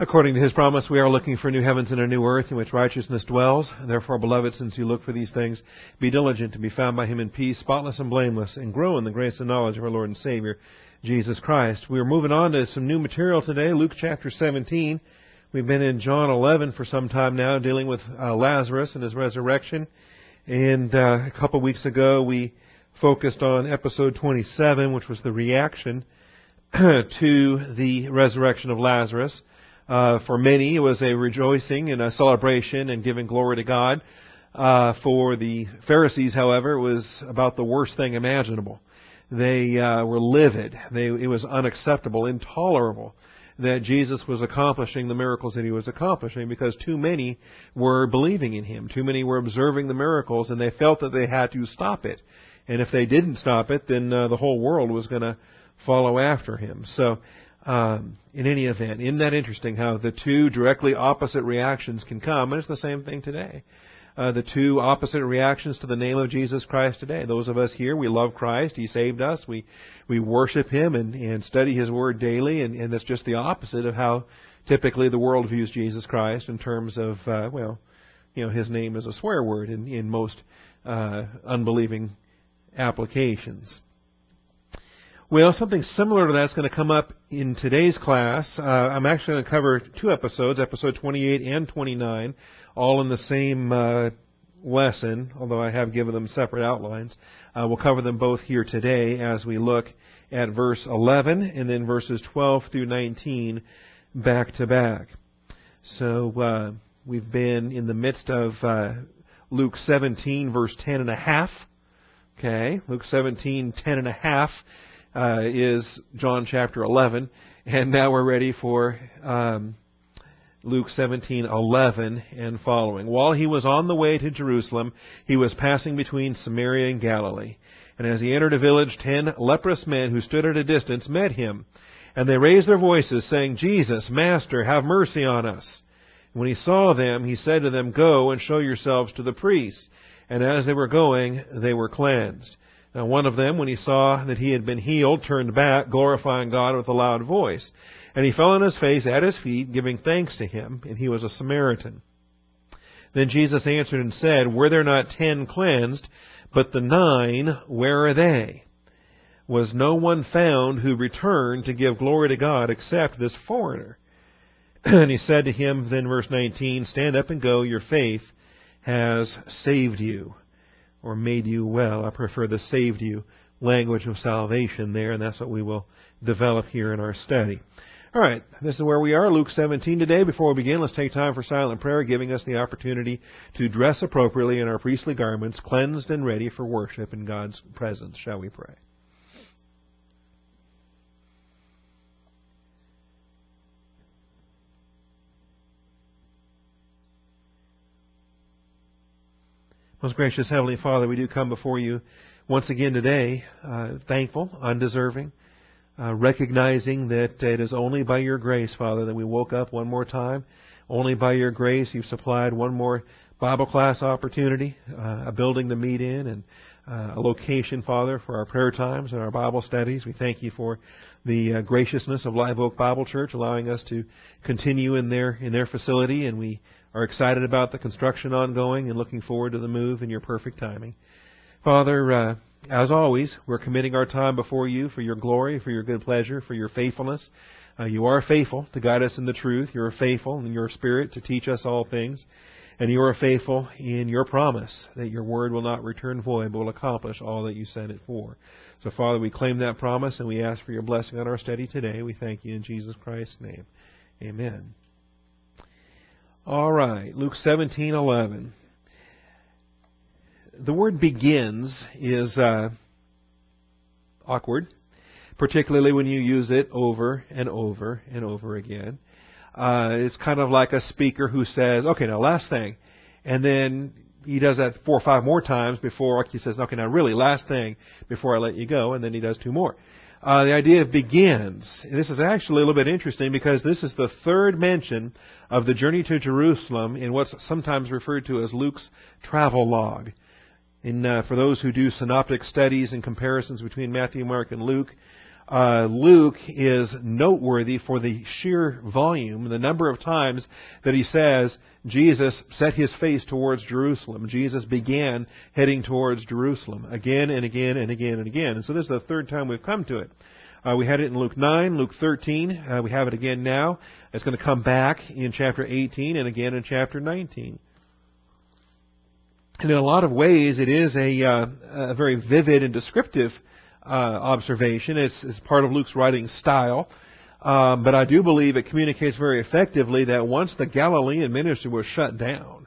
According to his promise, we are looking for new heavens and a new earth in which righteousness dwells. Therefore, beloved, since you look for these things, be diligent to be found by him in peace, spotless and blameless, and grow in the grace and knowledge of our Lord and Savior, Jesus Christ. We are moving on to some new material today, Luke chapter 17. We've been in John 11 for some time now, dealing with uh, Lazarus and his resurrection. And uh, a couple weeks ago, we focused on episode 27, which was the reaction to the resurrection of Lazarus. Uh, for many, it was a rejoicing and a celebration and giving glory to God. Uh, for the Pharisees, however, it was about the worst thing imaginable. They uh, were livid. They, it was unacceptable, intolerable that Jesus was accomplishing the miracles that he was accomplishing because too many were believing in him. Too many were observing the miracles and they felt that they had to stop it. And if they didn't stop it, then uh, the whole world was going to follow after him. So um, in any event, isn't that interesting how the two directly opposite reactions can come? And it's the same thing today. Uh, the two opposite reactions to the name of Jesus Christ today. Those of us here, we love Christ. He saved us. We we worship Him and, and study His Word daily, and, and that's just the opposite of how typically the world views Jesus Christ in terms of uh, well, you know, His name is a swear word in in most uh, unbelieving applications. Well, something similar to that's going to come up in today's class. Uh, I'm actually going to cover two episodes, episode 28 and 29, all in the same uh, lesson, although I have given them separate outlines. Uh, we'll cover them both here today as we look at verse 11 and then verses 12 through 19 back to back. So uh, we've been in the midst of uh, Luke 17, verse 10 and a half. Okay, Luke 17, 10 and a half uh, is John chapter 11, and now we're ready for um, Luke 17:11 and following. While he was on the way to Jerusalem, he was passing between Samaria and Galilee. And as he entered a village, ten leprous men who stood at a distance met him. And they raised their voices, saying, Jesus, Master, have mercy on us. When he saw them, he said to them, Go and show yourselves to the priests. And as they were going, they were cleansed. Now one of them, when he saw that he had been healed, turned back, glorifying God with a loud voice. And he fell on his face at his feet, giving thanks to him, and he was a Samaritan. Then Jesus answered and said, Were there not ten cleansed, but the nine, where are they? Was no one found who returned to give glory to God except this foreigner? and he said to him, then verse 19, Stand up and go, your faith has saved you or made you well. I prefer the saved you language of salvation there, and that's what we will develop here in our study. All right, this is where we are, Luke 17 today. Before we begin, let's take time for silent prayer, giving us the opportunity to dress appropriately in our priestly garments, cleansed and ready for worship in God's presence. Shall we pray? Most gracious Heavenly Father, we do come before you once again today, uh, thankful, undeserving, uh, recognizing that it is only by your grace, Father, that we woke up one more time. Only by your grace you've supplied one more Bible class opportunity, uh, a building to meet in, and uh, a location, Father, for our prayer times and our Bible studies. We thank you for the uh, graciousness of Live Oak Bible Church, allowing us to continue in their in their facility, and we are excited about the construction ongoing and looking forward to the move in your perfect timing. Father, uh, as always, we're committing our time before you for your glory, for your good pleasure, for your faithfulness. Uh, you are faithful to guide us in the truth. You are faithful in your spirit to teach us all things. And you are faithful in your promise that your word will not return void, but will accomplish all that you sent it for. So, Father, we claim that promise and we ask for your blessing on our study today. We thank you in Jesus Christ's name. Amen. All right, Luke 17:11. The word begins is uh, awkward, particularly when you use it over and over and over again. Uh, it's kind of like a speaker who says, "Okay, now last thing," and then he does that four or five more times before he says, "Okay, now really last thing before I let you go," and then he does two more uh, the idea of begins. This is actually a little bit interesting because this is the third mention of the journey to Jerusalem in what's sometimes referred to as Luke's travel log. In, uh, for those who do synoptic studies and comparisons between Matthew, Mark, and Luke, uh, Luke is noteworthy for the sheer volume, the number of times that he says Jesus set his face towards Jerusalem. Jesus began heading towards Jerusalem again and again and again and again. And so this is the third time we've come to it. Uh, we had it in Luke 9, Luke 13. Uh, we have it again now. It's going to come back in chapter 18 and again in chapter 19. And in a lot of ways, it is a, uh, a very vivid and descriptive uh, observation. It's, it's, part of Luke's writing style. Um, but I do believe it communicates very effectively that once the Galilean ministry was shut down,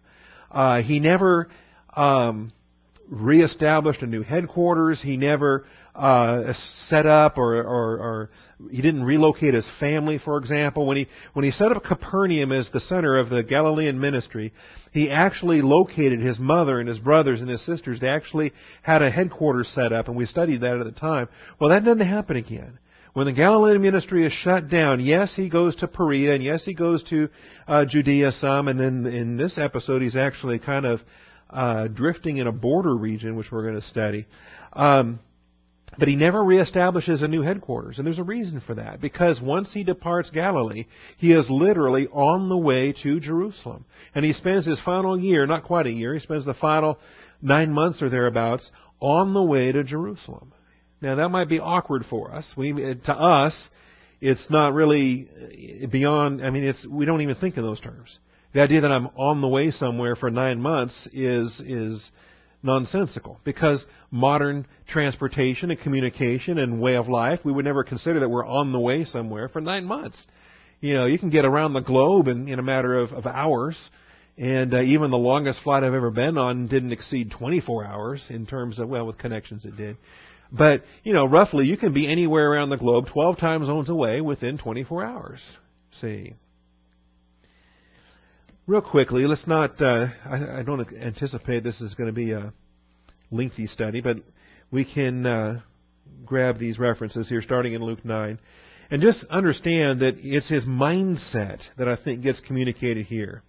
uh, he never um, reestablished a new headquarters. He never uh, set up or, or, or he didn't relocate his family, for example. When he when he set up Capernaum as the center of the Galilean ministry, he actually located his mother and his brothers and his sisters. They actually had a headquarters set up, and we studied that at the time. Well, that doesn't happen again. When the Galilean ministry is shut down, yes, he goes to Perea, and yes, he goes to uh, Judea some, and then in this episode, he's actually kind of uh, drifting in a border region, which we're going to study. Um, but he never reestablishes a new headquarters, and there's a reason for that. Because once he departs Galilee, he is literally on the way to Jerusalem. And he spends his final year, not quite a year, he spends the final nine months or thereabouts on the way to Jerusalem. Now that might be awkward for us. We, to us, it's not really beyond, I mean, it's, we don't even think in those terms. The idea that I'm on the way somewhere for nine months is, is, nonsensical because modern transportation and communication and way of life, we would never consider that we're on the way somewhere for nine months. You know, you can get around the globe in, in a matter of, of hours, and uh, even the longest flight I've ever been on didn't exceed 24 hours in terms of, well, with connections it did. But, you know, roughly you can be anywhere around the globe 12 time zones away within 24 hours. See real quickly, let's not. Uh, I, I, don't anticipate this is going to be a lengthy study, but we can uh, grab these references here, starting in Luke nine, and just understand that it's his mindset that I think gets communicated here.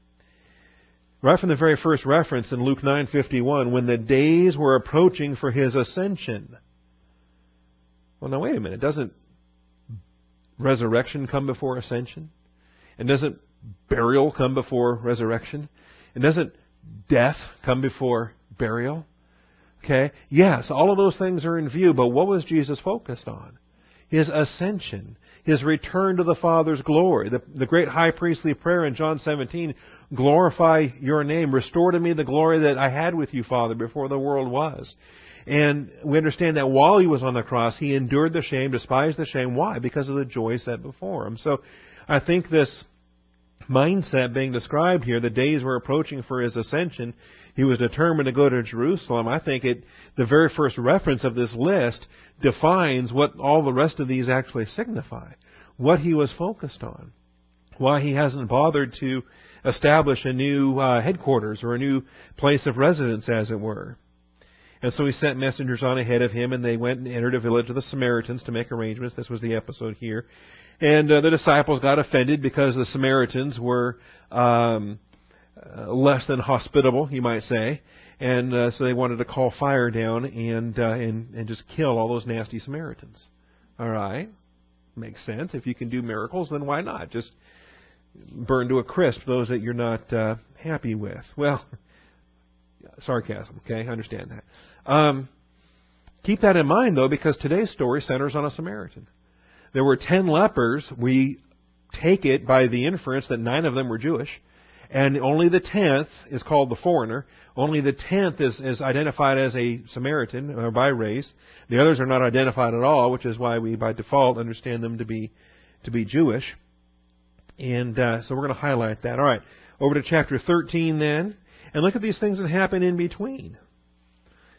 Right from the very first reference in Luke 9:51, when the days were approaching for his ascension. Well, now wait a minute. Doesn't resurrection come before ascension? And doesn't burial come before resurrection? And doesn't death come before burial? Okay? Yes, all of those things are in view, but what was Jesus focused on? His ascension, his return to the Father's glory. The, the great high priestly prayer in John 17, glorify your name, restore to me the glory that I had with you, Father, before the world was. And we understand that while he was on the cross, he endured the shame, despised the shame. Why? Because of the joy set before him. So I think this mindset being described here, the days were approaching for his ascension. He was determined to go to Jerusalem. I think it, the very first reference of this list defines what all the rest of these actually signify. What he was focused on. Why he hasn't bothered to establish a new uh, headquarters or a new place of residence, as it were. And so he sent messengers on ahead of him, and they went and entered a village of the Samaritans to make arrangements. This was the episode here. And uh, the disciples got offended because the Samaritans were um, uh, less than hospitable, you might say. And uh, so they wanted to call fire down and, uh, and, and just kill all those nasty Samaritans. All right. Makes sense. If you can do miracles, then why not? Just burn to a crisp those that you're not uh, happy with. Well, sarcasm, okay? I understand that. Um, keep that in mind, though, because today's story centers on a Samaritan. There were ten lepers. We take it by the inference that nine of them were Jewish, and only the tenth is called the foreigner. Only the tenth is, is identified as a Samaritan or by race. The others are not identified at all, which is why we, by default, understand them to be to be Jewish. And uh, so we're going to highlight that. All right, over to chapter 13 then, and look at these things that happen in between.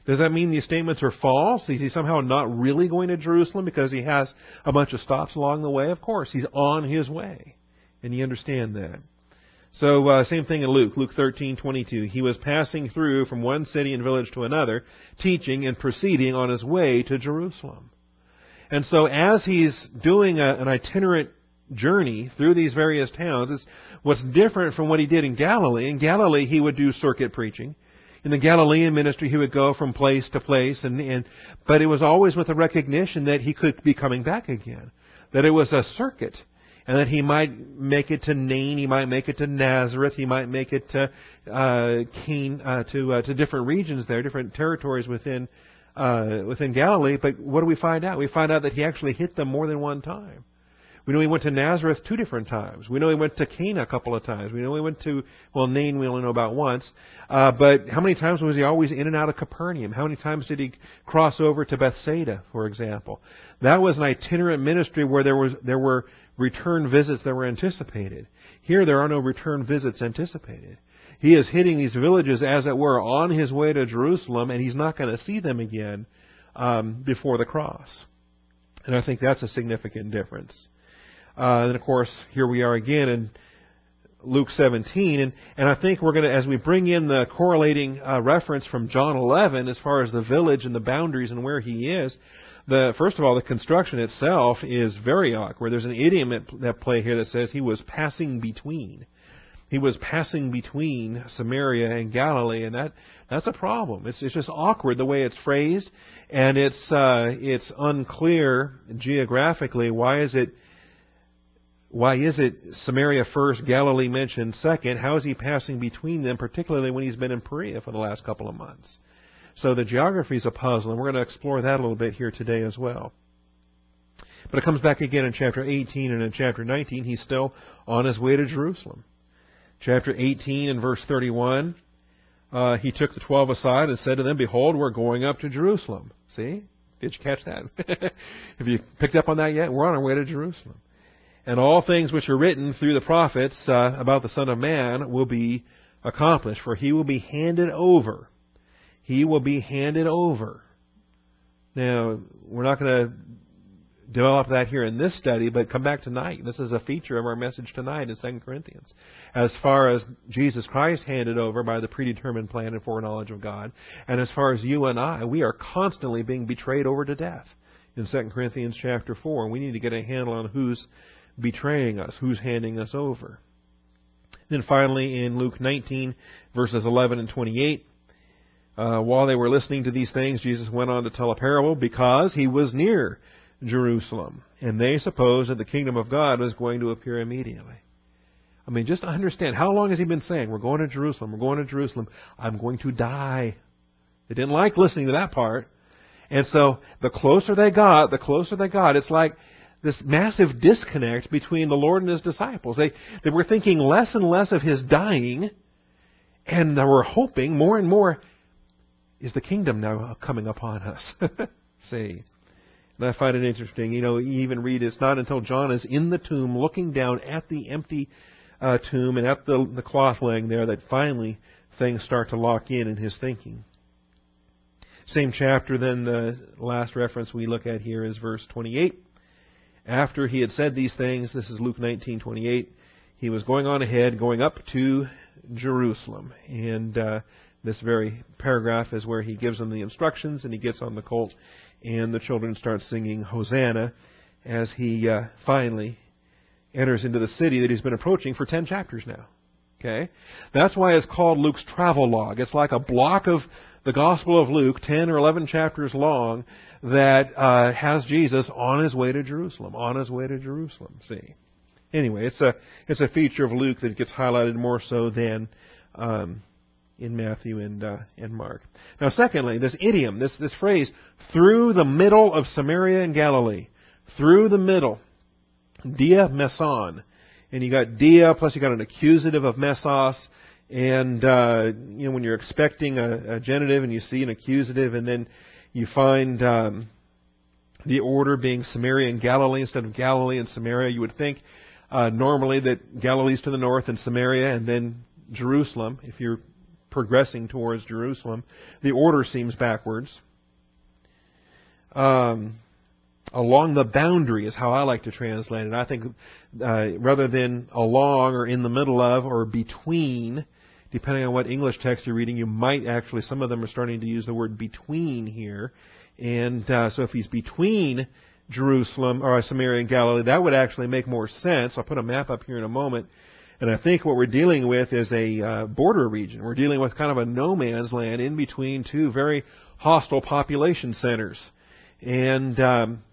Does that mean these statements are false? Is he somehow not really going to Jerusalem because he has a bunch of stops along the way? Of course, he's on his way. And you understand that. So, uh, same thing in Luke, Luke 13:22. He was passing through from one city and village to another, teaching and proceeding on his way to Jerusalem. And so, as he's doing a, an itinerant journey through these various towns, it's what's different from what he did in Galilee. In Galilee, he would do circuit preaching. In the Galilean ministry, he would go from place to place, and, and but it was always with a recognition that he could be coming back again, that it was a circuit, and that he might make it to Nain, he might make it to Nazareth, he might make it to uh, Cain, uh, to uh, to different regions there, different territories within uh, within Galilee. But what do we find out? We find out that he actually hit them more than one time. We know he went to Nazareth two different times. We know he went to Cana a couple of times. We know he went to, well, Nain we only know about once. Uh, but how many times was he always in and out of Capernaum? How many times did he cross over to Bethsaida, for example? That was an itinerant ministry where there was, there were return visits that were anticipated. Here there are no return visits anticipated. He is hitting these villages, as it were, on his way to Jerusalem, and he's not going to see them again um, before the cross. And I think that's a significant difference. Uh, and of course, here we are again in Luke 17, and, and I think we're going to, as we bring in the correlating uh, reference from John 11 as far as the village and the boundaries and where he is, the first of all, the construction itself is very awkward. There's an idiom at, at play here that says he was passing between. He was passing between Samaria and Galilee, and that that's a problem. It's it's just awkward the way it's phrased, and it's uh, it's unclear geographically. Why is it why is it Samaria first, Galilee mentioned second? How is he passing between them, particularly when he's been in Perea for the last couple of months? So the geography is a puzzle, and we're going to explore that a little bit here today as well. But it comes back again in chapter 18 and in chapter 19. He's still on his way to Jerusalem. Chapter 18 and verse 31, uh, he took the twelve aside and said to them, Behold, we're going up to Jerusalem. See? Did you catch that? Have you picked up on that yet? We're on our way to Jerusalem and all things which are written through the prophets uh, about the Son of Man will be accomplished, for he will be handed over. He will be handed over. Now, we're not going to develop that here in this study, but come back tonight. This is a feature of our message tonight in 2 Corinthians. As far as Jesus Christ handed over by the predetermined plan and foreknowledge of God, and as far as you and I, we are constantly being betrayed over to death in 2 Corinthians chapter 4. And we need to get a handle on who's betraying us, who's handing us over. Then finally, in Luke 19, verses 11 and 28, uh, while they were listening to these things, Jesus went on to tell a parable because he was near Jerusalem, and they supposed that the kingdom of God was going to appear immediately. I mean, just understand, how long has he been saying, We're going to Jerusalem, we're going to Jerusalem, I'm going to die? They didn't like listening to that part. And so, the closer they got, the closer they got, it's like this massive disconnect between the Lord and his disciples. They, they were thinking less and less of his dying, and they were hoping more and more, is the kingdom now coming upon us? See. And I find it interesting. You know, you even read it's not until John is in the tomb looking down at the empty uh, tomb and at the, the cloth laying there that finally things start to lock in in his thinking. Same chapter, then the last reference we look at here is verse 28 after he had said these things, this is Luke 19:28, he was going on ahead, going up to Jerusalem, and uh, this very paragraph is where he gives them the instructions, and he gets on the colt, and the children start singing Hosanna as he uh, finally enters into the city that he's been approaching for ten chapters now. Okay, that's why it's called Luke's travel log. It's like a block of the Gospel of Luke, 10 or 11 chapters long, that uh, has Jesus on his way to Jerusalem, on his way to Jerusalem. See, anyway, it's a it's a feature of Luke that gets highlighted more so than um, in Matthew and uh, and Mark. Now, secondly, this idiom, this this phrase, through the middle of Samaria and Galilee, through the middle, dia meson, and you got dia plus you got an accusative of mesos and uh, you know when you're expecting a, a genitive and you see an accusative, and then you find um, the order being Samaria and Galilee instead of Galilee and Samaria, you would think uh, normally that Galilee's to the north and Samaria, and then Jerusalem. If you're progressing towards Jerusalem, the order seems backwards. Um, along the boundary is how I like to translate it. I think uh, rather than along or in the middle of or between, depending on what English text you're reading, you might actually, some of them are starting to use the word between here. And uh, so if he's between Jerusalem or Samaria and Galilee, that would actually make more sense. I'll put a map up here in a moment. And I think what we're dealing with is a uh, border region. We're dealing with kind of a no man's land in between two very hostile population centers. And um,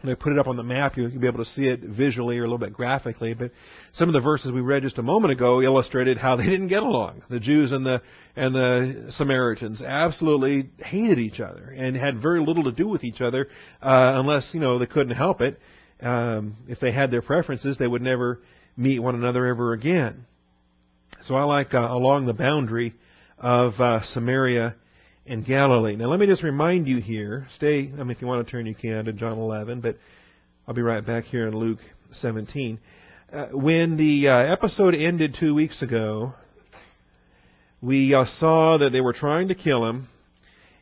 when I put it up on the map, you'll be able to see it visually or a little bit graphically. But some of the verses we read just a moment ago illustrated how they didn't get along. The Jews and the and the Samaritans absolutely hated each other and had very little to do with each other uh, unless you know they couldn't help it. Um, if they had their preferences, they would never meet one another ever again. So I like uh, along the boundary of uh, Samaria and Galilee. Now let me just remind you here. Stay. I mean, if you want to turn, you can to John 11, but I'll be right back here in Luke 17. Uh, when the uh, episode ended two weeks ago, we uh, saw that they were trying to kill him,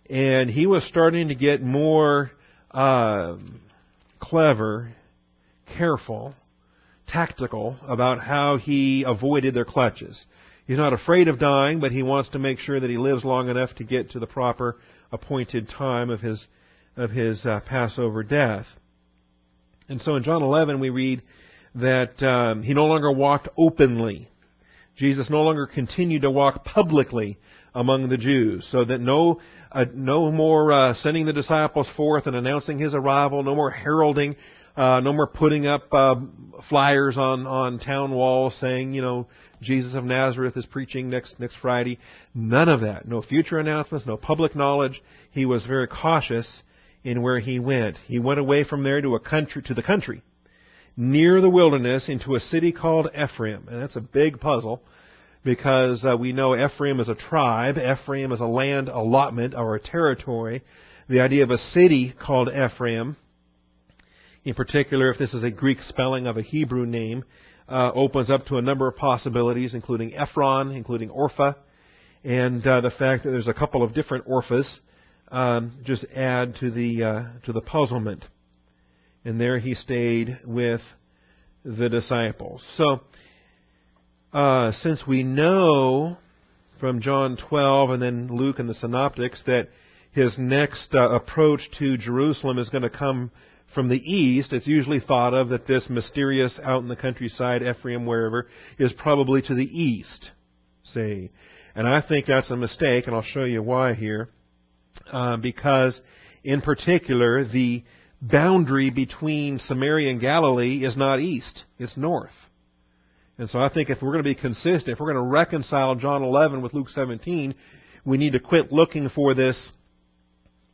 and he was starting to get more um, clever, careful, tactical about how he avoided their clutches. He's not afraid of dying, but he wants to make sure that he lives long enough to get to the proper appointed time of his of his uh, Passover death. And so in John 11 we read that um, he no longer walked openly. Jesus no longer continued to walk publicly among the Jews, so that no uh, no more uh, sending the disciples forth and announcing his arrival, no more heralding, uh, no more putting up uh, flyers on on town walls saying, you know, Jesus of Nazareth is preaching next next Friday. None of that. No future announcements, no public knowledge. He was very cautious in where he went. He went away from there to a country to the country near the wilderness into a city called Ephraim. And that's a big puzzle because uh, we know Ephraim is a tribe, Ephraim is a land allotment or a territory. The idea of a city called Ephraim, in particular, if this is a Greek spelling of a Hebrew name, uh, opens up to a number of possibilities, including Ephron, including Ophrah, and uh, the fact that there's a couple of different Ophrahs um, just add to the uh, to the puzzlement. And there he stayed with the disciples. So uh, since we know from John 12 and then Luke and the Synoptics that his next uh, approach to Jerusalem is going to come from the east, it's usually thought of that this mysterious out in the countryside, Ephraim, wherever, is probably to the east, say. And I think that's a mistake, and I'll show you why here. Uh, because, in particular, the boundary between Samaria and Galilee is not east, it's north. And so I think if we're going to be consistent, if we're going to reconcile John 11 with Luke 17, we need to quit looking for this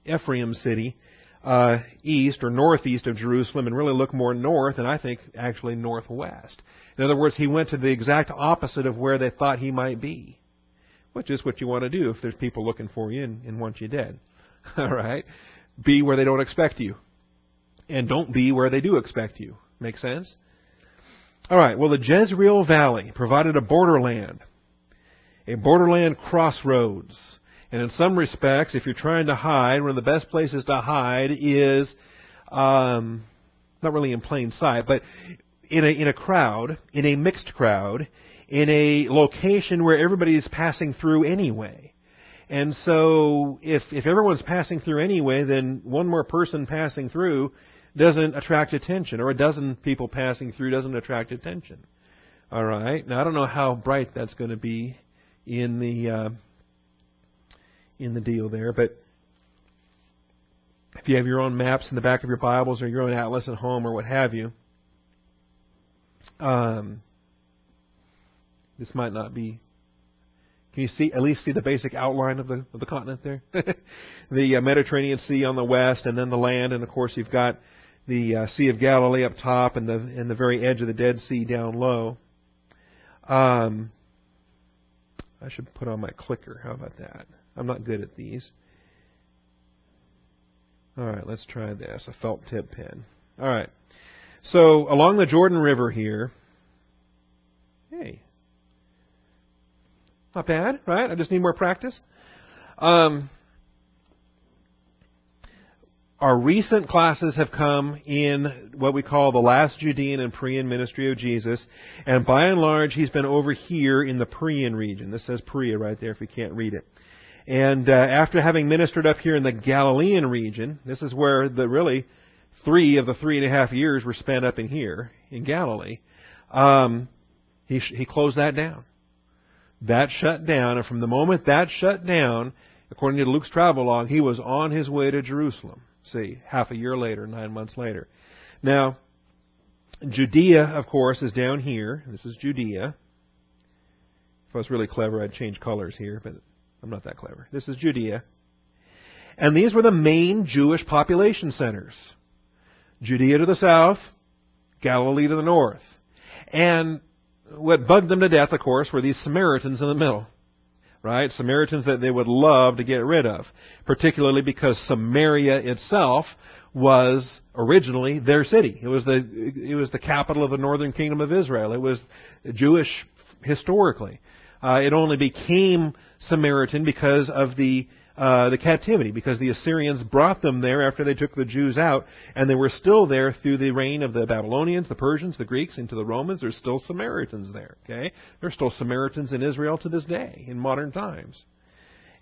Ephraim city uh, east or northeast of Jerusalem and really look more north, and I think actually northwest. In other words, he went to the exact opposite of where they thought he might be, which is what you want to do if there's people looking for you and, and want you dead. All right? Be where they don't expect you. And don't be where they do expect you. Make sense? All right, well, the Jezreel Valley provided a borderland, a borderland crossroads. And in some respects, if you're trying to hide, one of the best places to hide is um, not really in plain sight, but in a in a crowd, in a mixed crowd, in a location where everybody is passing through anyway. And so, if if everyone's passing through anyway, then one more person passing through doesn't attract attention, or a dozen people passing through doesn't attract attention. All right. Now I don't know how bright that's going to be in the uh, in the deal there, but if you have your own maps in the back of your Bibles or your own atlas at home or what have you, um, this might not be. Can you see at least see the basic outline of the of the continent there? the uh, Mediterranean Sea on the west, and then the land, and of course you've got the uh, Sea of Galilee up top and the and the very edge of the Dead Sea down low. Um, I should put on my clicker. How about that? I'm not good at these. All right, let's try this. A felt tip pen. All right. So along the Jordan River here. Hey. Not bad, right? I just need more practice. Um, our recent classes have come in what we call the last Judean and Perean ministry of Jesus, and by and large, he's been over here in the Perean region. This says Perea right there if you can't read it. And uh, after having ministered up here in the Galilean region, this is where the really three of the three and a half years were spent up in here in Galilee. Um, He, he closed that down. That shut down, and from the moment that shut down, according to Luke's travel log, he was on his way to Jerusalem. See, half a year later, nine months later. Now, Judea, of course, is down here. This is Judea. If I was really clever, I'd change colors here, but I'm not that clever. This is Judea. And these were the main Jewish population centers. Judea to the south, Galilee to the north. And what bugged them to death, of course, were these Samaritans in the middle. Right? Samaritans that they would love to get rid of. Particularly because Samaria itself was originally their city. It was the, it was the capital of the northern kingdom of Israel. It was Jewish historically. Uh, it only became Samaritan because of the uh, the captivity, because the Assyrians brought them there after they took the Jews out, and they were still there through the reign of the Babylonians, the Persians, the Greeks, into the Romans. There's still Samaritans there. Okay, there's still Samaritans in Israel to this day in modern times,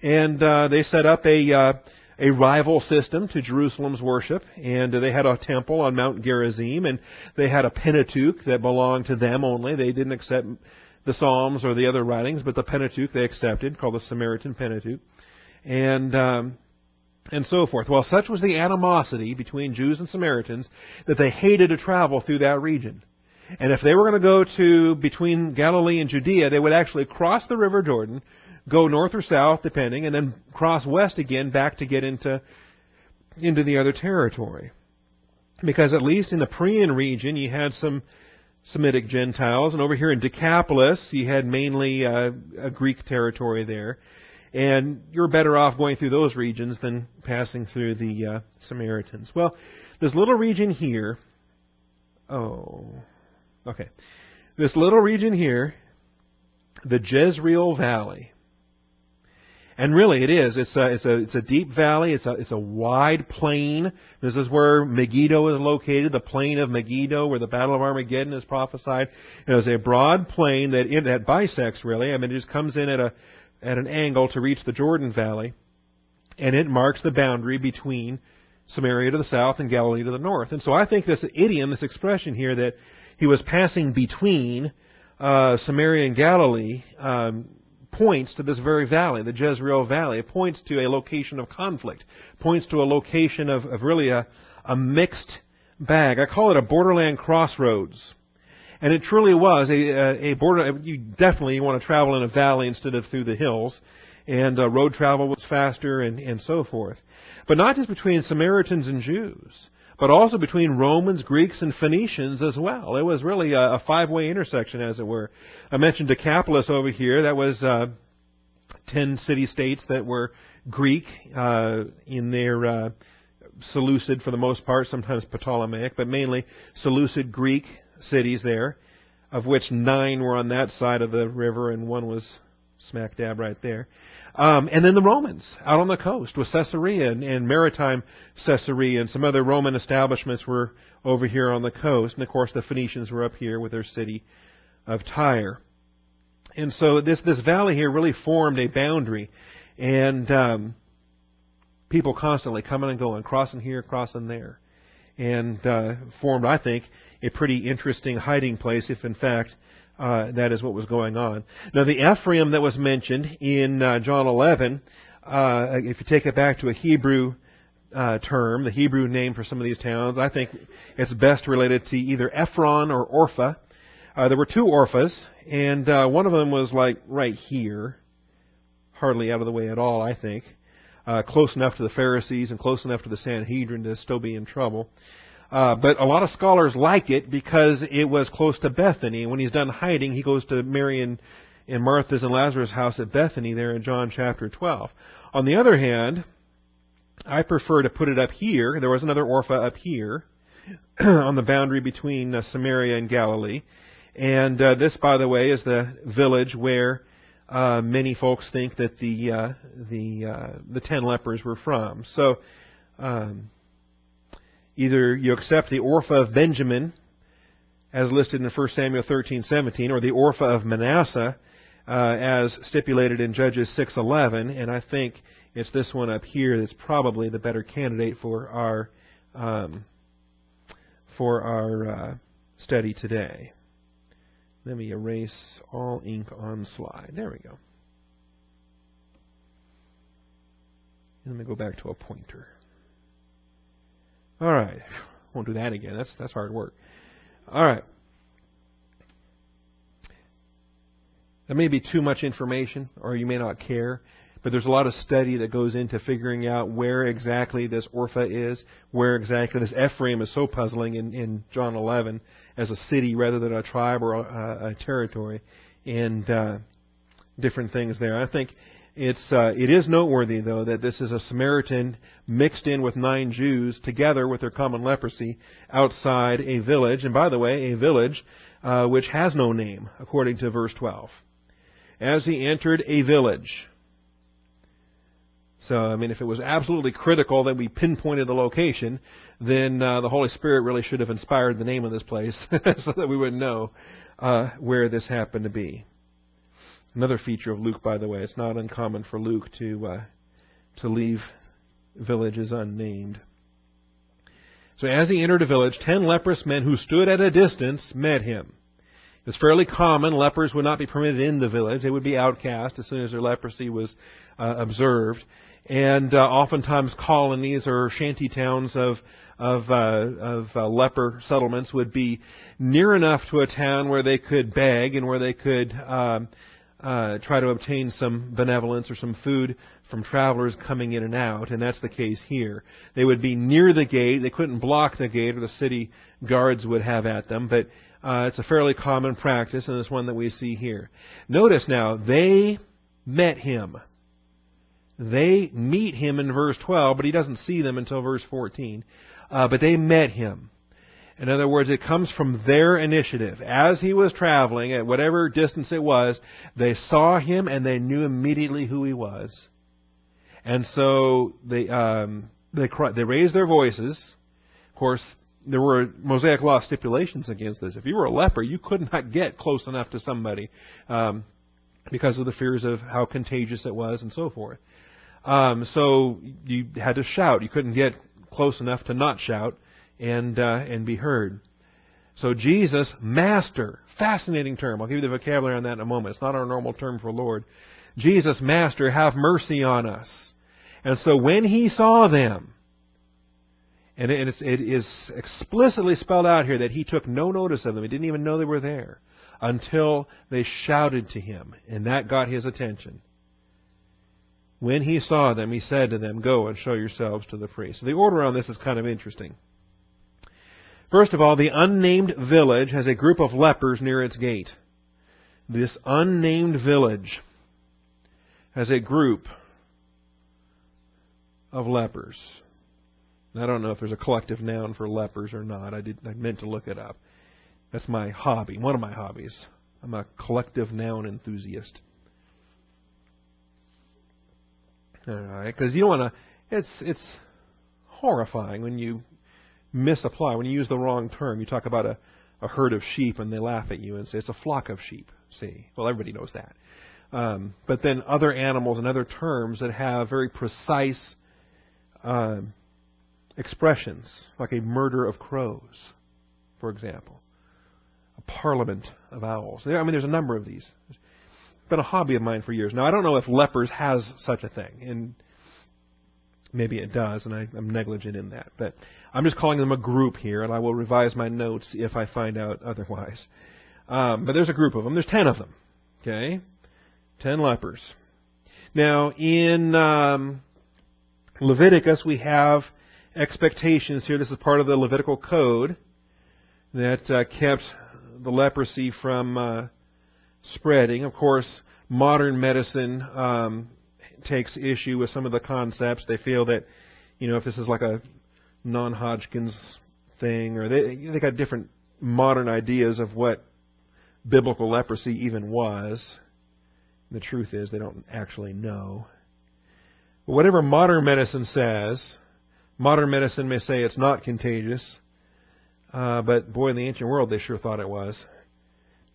and uh, they set up a uh, a rival system to Jerusalem's worship, and they had a temple on Mount Gerizim, and they had a Pentateuch that belonged to them only. They didn't accept the Psalms or the other writings, but the Pentateuch they accepted, called the Samaritan Pentateuch, and um, and so forth. Well, such was the animosity between Jews and Samaritans that they hated to travel through that region. And if they were going to go to between Galilee and Judea, they would actually cross the River Jordan, go north or south, depending, and then cross west again back to get into into the other territory. Because at least in the Perean region, you had some Semitic Gentiles, and over here in Decapolis, you had mainly uh, a Greek territory there. And you're better off going through those regions than passing through the uh, Samaritans. Well, this little region here, oh, okay. This little region here, the Jezreel Valley, and really, it is. It's a, it's a, it's a deep valley. It's a, it's a wide plain. This is where Megiddo is located, the plain of Megiddo, where the Battle of Armageddon is prophesied. It is a broad plain that, in, that bisects, really. I mean, it just comes in at a, at an angle to reach the Jordan Valley. And it marks the boundary between Samaria to the south and Galilee to the north. And so I think this idiom, this expression here that he was passing between uh, Samaria and Galilee, um, points to this very valley, the Jezreel Valley. It points to a location of conflict, points to a location of, of really a, a mixed bag. I call it a borderland crossroads. And it truly was a, a border. You definitely want to travel in a valley instead of through the hills, and uh, road travel was faster, and, and so forth. But not just between Samaritans and Jews but also between Romans, Greeks, and Phoenicians as well. It was really a, a five-way intersection, as it were. I mentioned Decapolis over here. That was uh, ten city-states that were Greek uh, in their uh, Seleucid, for the most part, sometimes Ptolemaic, but mainly Seleucid Greek cities there, of which nine were on that side of the river and one was smack dab right there. Um, and then the Romans out on the coast with Caesarea and, and maritime Caesarea and some other Roman establishments were over here on the coast. And of course the Phoenicians were up here with their city of Tyre. And so this, this valley here really formed a boundary. And um, people constantly coming and going, crossing here, crossing there. And uh, formed, I think, a pretty interesting hiding place if in fact uh, that is what was going on. Now, the Ephraim that was mentioned in uh, John 11, uh, if you take it back to a Hebrew uh, term, the Hebrew name for some of these towns, I think it's best related to either Ephron or Ophrah. Uh, there were two Ophrahs, and uh, one of them was like right here, hardly out of the way at all, I think. Close enough to the Pharisees and close enough to the Sanhedrin to still be in trouble. Uh, but a lot of scholars like it because it was close to Bethany. When he's done hiding, he goes to Mary and, and Martha's and Lazarus' house at Bethany there in John chapter 12. On the other hand, I prefer to put it up here. There was another Ophrah up here on the boundary between uh, Samaria and Galilee. And uh, this, by the way, is the village where uh, many folks think that the uh, the uh, the ten lepers were from. So um, Either you accept the Ophrah of Benjamin, as listed in 1 Samuel 13:17, or the Ophrah of Manasseh, uh, as stipulated in Judges 6:11, and I think it's this one up here that's probably the better candidate for our um, for our uh, study today. Let me erase all ink on slide. There we go. Let me go back to a pointer. All right. Won't do that again. That's that's hard work. All right. That may be too much information, or you may not care, but there's a lot of study that goes into figuring out where exactly this Ophrah is, where exactly this Ephraim is so puzzling in, in John 11 as a city rather than a tribe or a, a territory, and uh, different things there. I think it's uh, it is noteworthy though that this is a Samaritan mixed in with nine Jews together with their common leprosy outside a village, and by the way, a village uh, which has no name according to verse 12 as he entered a village. So, I mean, if it was absolutely critical that we pinpointed the location, then uh, the Holy Spirit really should have inspired the name of this place so that we would know uh, where this happened to be. Another feature of Luke, by the way, it's not uncommon for Luke to uh, to leave villages unnamed. So as he entered a village, ten leprous men who stood at a distance met him. It was fairly common. Lepers would not be permitted in the village. They would be outcast as soon as their leprosy was uh, observed. And uh, oftentimes colonies or shanty towns of of, uh, of uh, leper settlements would be near enough to a town where they could beg and where they could um, uh, try to obtain some benevolence or some food from travelers coming in and out, and that's the case here. They would be near the gate. They couldn't block the gate, or the city guards would have at them, but uh, it's a fairly common practice, and it's one that we see here. Notice now, they met him. They meet him in verse 12, but he doesn't see them until verse 14. Uh, but they met him. In other words, it comes from their initiative. As he was traveling, at whatever distance it was, they saw him and they knew immediately who he was. And so they um, they they raised their voices. Of course, there were Mosaic law stipulations against this. If you were a leper, you could not get close enough to somebody um, because of the fears of how contagious it was and so forth. Um, so you had to shout. You couldn't get close enough to not shout and uh, and be heard. So Jesus, Master, fascinating term. I'll give you the vocabulary on that in a moment. It's not our normal term for Lord. Jesus, Master, have mercy on us. And so when he saw them, and it is, it is explicitly spelled out here that he took no notice of them. He didn't even know they were there until they shouted to him, and that got his attention. When he saw them, he said to them, Go and show yourselves to the priest. So the order on this is kind of interesting. First of all, the unnamed village has a group of lepers near its gate. This unnamed village has a group of lepers. I don't know if there's a collective noun for lepers or not. I did. I meant to look it up. That's my hobby. One of my hobbies. I'm a collective noun enthusiast. All right, because you want to. It's it's horrifying when you misapply when you use the wrong term. You talk about a a herd of sheep and they laugh at you and say it's a flock of sheep. See, well everybody knows that. Um, but then other animals and other terms that have very precise um, expressions, like a murder of crows, for example, a parliament of owls. I mean, there's a number of these. It's been a hobby of mine for years. Now, I don't know if lepers has such a thing, and maybe it does, and I, I'm negligent in that. But I'm just calling them a group here, and I will revise my notes if I find out otherwise. Um, but there's a group of them. There's ten of them. Okay, ten lepers. Now, in um, Leviticus, we have expectations here. This is part of the Levitical code that uh, kept the leprosy from uh, spreading. Of course, modern medicine um, takes issue with some of the concepts. They feel that, you know, if this is like a non-Hodgkin's thing, or they they got different modern ideas of what biblical leprosy even was. The truth is, they don't actually know. But whatever modern medicine says, Modern medicine may say it's not contagious, uh, but boy, in the ancient world, they sure thought it was.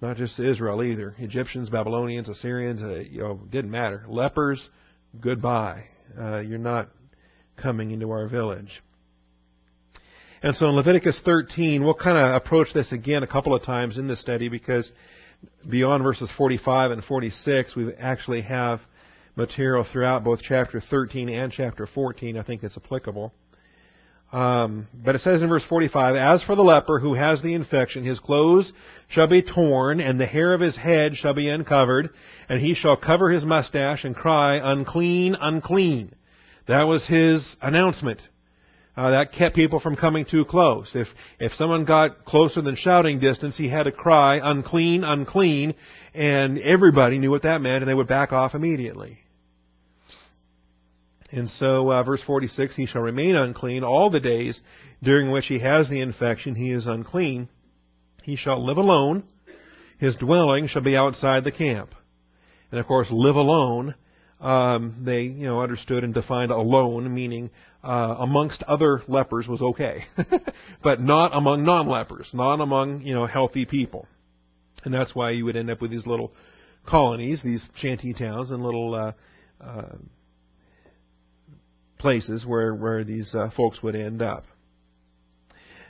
Not just Israel either. Egyptians, Babylonians, Assyrians, uh, you know, didn't matter. Lepers, goodbye. Uh, you're not coming into our village. And so in Leviticus 13, we'll kind of approach this again a couple of times in this study because beyond verses 45 and 46, we actually have material throughout both chapter 13 and chapter 14. I think it's applicable. Um, but it says in verse 45, As for the leper who has the infection, his clothes shall be torn, and the hair of his head shall be uncovered, and he shall cover his mustache and cry, Unclean, unclean. That was his announcement. Uh, that kept people from coming too close. If if someone got closer than shouting distance, he had to cry, "Unclean, unclean," and everybody knew what that meant, and they would back off immediately. And so, uh, verse 46, he shall remain unclean all the days during which he has the infection. He is unclean. He shall live alone. His dwelling shall be outside the camp. And of course, live alone, um, they you know understood and defined alone, meaning uh, amongst other lepers was okay, but not among non-lepers, not among you know healthy people. And that's why you would end up with these little colonies, these shanty towns, and little uh, uh, places where where these uh, folks would end up.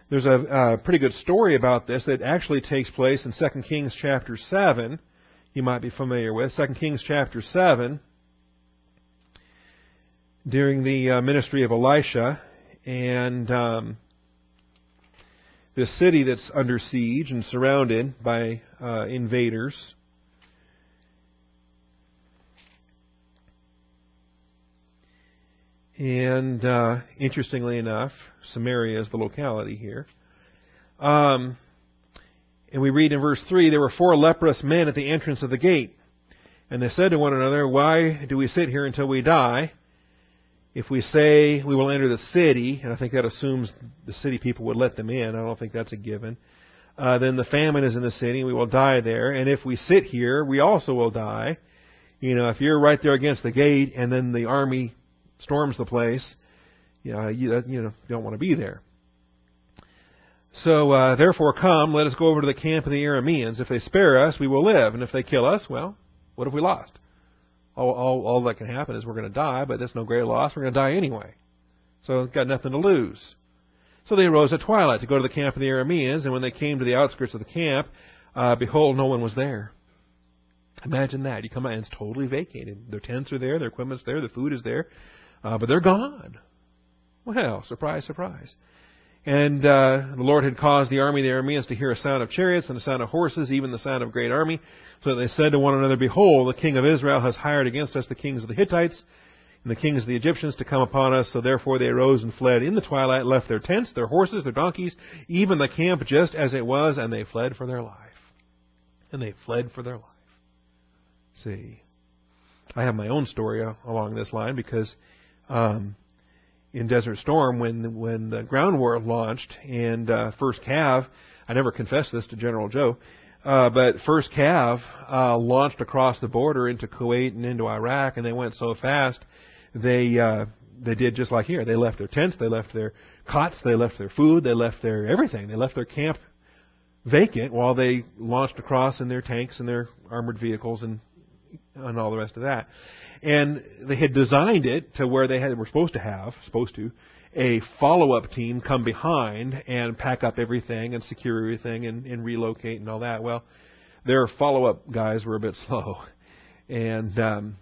There's a, a pretty good story about this that actually takes place in 2 Kings chapter 7. You might be familiar with 2 Kings chapter 7 during the uh, ministry of Elisha, and um, this city that's under siege and surrounded by uh, invaders And uh, interestingly enough, Samaria is the locality here. Um, and we read in verse 3 there were four leprous men at the entrance of the gate. And they said to one another, Why do we sit here until we die? If we say we will enter the city, and I think that assumes the city people would let them in, I don't think that's a given, uh, then the famine is in the city, and we will die there. And if we sit here, we also will die. You know, if you're right there against the gate and then the army storms the place, you know, you, you know, don't want to be there. So, uh, therefore, come, let us go over to the camp of the Arameans. If they spare us, we will live, and if they kill us, well, what have we lost? All, all, all that can happen is we're going to die, but that's no great loss. We're going to die anyway. So, got nothing to lose. So they arose at twilight to go to the camp of the Arameans, and when they came to the outskirts of the camp, uh, behold, no one was there. Imagine that. You come out and it's totally vacated. Their tents are there, their equipment's there, the food is there. Uh, but they're gone. Well, surprise, surprise. And uh, the Lord had caused the army of the Arameans to hear a sound of chariots and a sound of horses, even the sound of great army. So that they said to one another, Behold, the king of Israel has hired against us the kings of the Hittites and the kings of the Egyptians to come upon us. So therefore they arose and fled in the twilight, left their tents, their horses, their donkeys, even the camp just as it was, and they fled for their life. And they fled for their life. See, I have my own story along this line because um, in Desert Storm when the, when the ground war launched and uh, first Cav. I never confessed this to General Joe, uh, but first Cav uh, launched across the border into Kuwait and into Iraq, and they went so fast they uh, they did just like here. They left their tents, they left their cots, they left their food, they left their everything. They left their camp vacant while they launched across in their tanks and their armored vehicles and and all the rest of that and they had designed it to where they had were supposed to have supposed to a follow-up team come behind and pack up everything and secure everything and, and relocate and all that. Well, their follow-up guys were a bit slow, and um,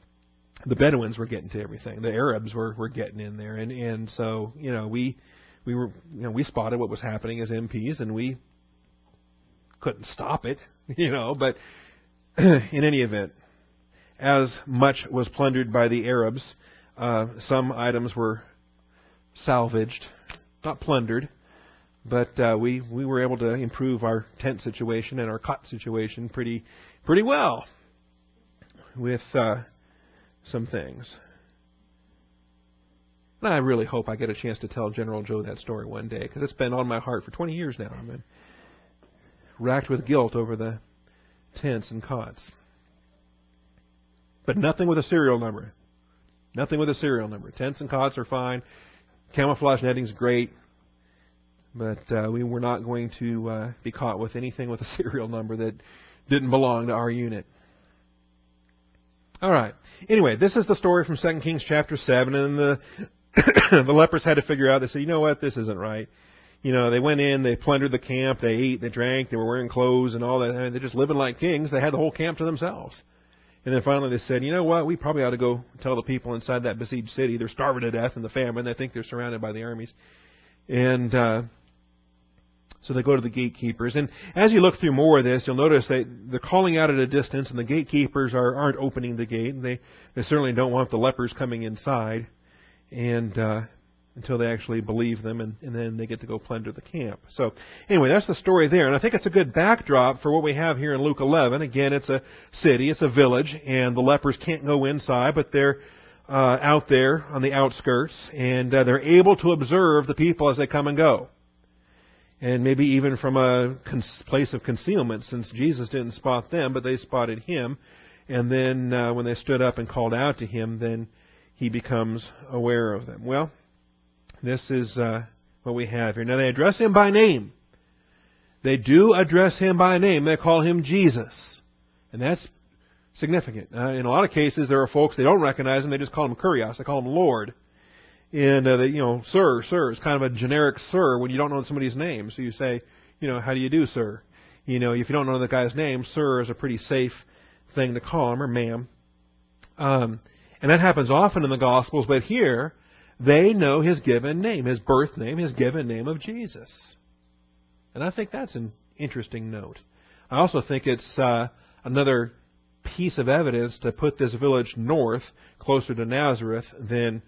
the Bedouins were getting to everything. The Arabs were were getting in there, and and so you know we we were you know we spotted what was happening as MPs, and we couldn't stop it, you know. But in any event, as much was plundered by the Arabs. Uh, some items were salvaged, not plundered, but uh, we we were able to improve our tent situation and our cot situation pretty pretty well with uh, some things. And I really hope I get a chance to tell General Joe that story one day because it's been on my heart for 20 years now. I've been racked with guilt over the tents and cots. But nothing with a serial number. Nothing with a serial number. Tents and cots are fine. Camouflage netting's great. But uh, we were not going to uh, be caught with anything with a serial number that didn't belong to our unit. All right. Anyway, this is the story from 2 Kings chapter 7, and the the lepers had to figure out. They said, you know what, this isn't right. you know, they went in, they plundered the camp, they ate, they drank, they were wearing clothes and all that. I mean, they're just living like kings. They had the whole camp to themselves. And then finally they said, you know what, we probably ought to go tell the people inside that besieged city they're starving to death in the famine. They think they're surrounded by the armies. And, uh, so they go to the gatekeepers. And as you look through more of this, you'll notice that they're calling out at a distance and the gatekeepers are, aren't opening the gate. They, they certainly don't want the lepers coming inside. And, uh, until they actually believe them, and, and then they get to go plunder the camp. So, anyway, that's the story there, and I think it's a good backdrop for what we have here in Luke 11. Again, it's a city, it's a village, and the lepers can't go inside, but they're uh, out there on the outskirts, and uh, they're able to observe the people as they come and go. And maybe even from a cons- place of concealment, since Jesus didn't spot them, but they spotted him. And then uh, when they stood up and called out to him, then he becomes aware of them. Well, this is uh, what we have here. Now they address him by name. They do address him by name. They call him Jesus. And that's significant. Uh, in a lot of cases, there are folks, they don't recognize him, they just call him Kurios. They call him Lord. And, uh, they, you know, sir, sir is kind of a generic sir when you don't know somebody's name. So you say, you know, how do you do, sir? You know, if you don't know the guy's name, sir is a pretty safe thing to call him, or ma'am. Um, and that happens often in the Gospels, but here, they know his given name, his birth name, his given name of Jesus. And I think that's an interesting note. I also think it's uh, another piece of evidence to put this village north, closer to Nazareth, than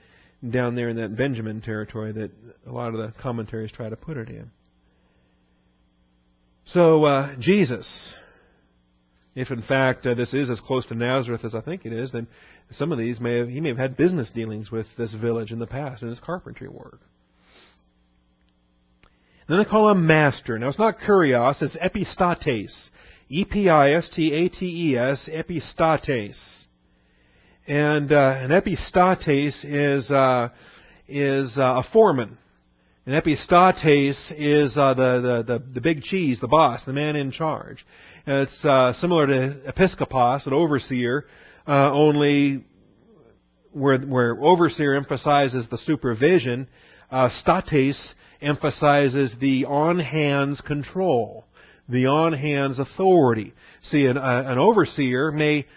down there in that Benjamin territory that a lot of the commentaries try to put it in. So, uh, Jesus, if in fact uh, this is as close to Nazareth as I think it is, then some of these may have he may have had business dealings with this village in the past in his carpentry work. Then they call him master. Now it's not kurios, it's epistates. E P I S T A T E S, epistates. And uh, an epistates is uh, is uh, a foreman. An epistates is uh, the, the, the the big cheese, the boss, the man in charge. It's uh, similar to episkopos, an overseer, uh, only where, where overseer emphasizes the supervision, uh, states emphasizes the on-hands control, the on-hands authority. See, an, uh, an overseer may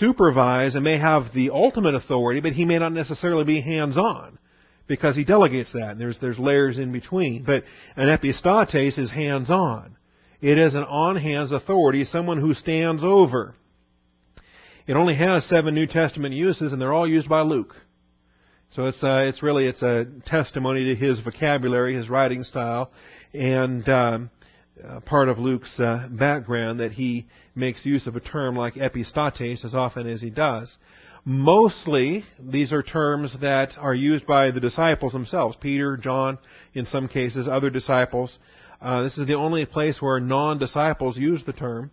supervise and may have the ultimate authority, but he may not necessarily be hands-on because he delegates that. And there's there's layers in between. But an epistates is hands-on. It is an on-hands authority, someone who stands over. It only has seven New Testament uses, and they're all used by Luke. So it's uh, it's really it's a testimony to his vocabulary, his writing style, and um, uh, part of Luke's uh, background that he makes use of a term like epistates as often as he does. Mostly, these are terms that are used by the disciples themselves. Peter, John, in some cases, other disciples. Uh, this is the only place where non-disciples use the term.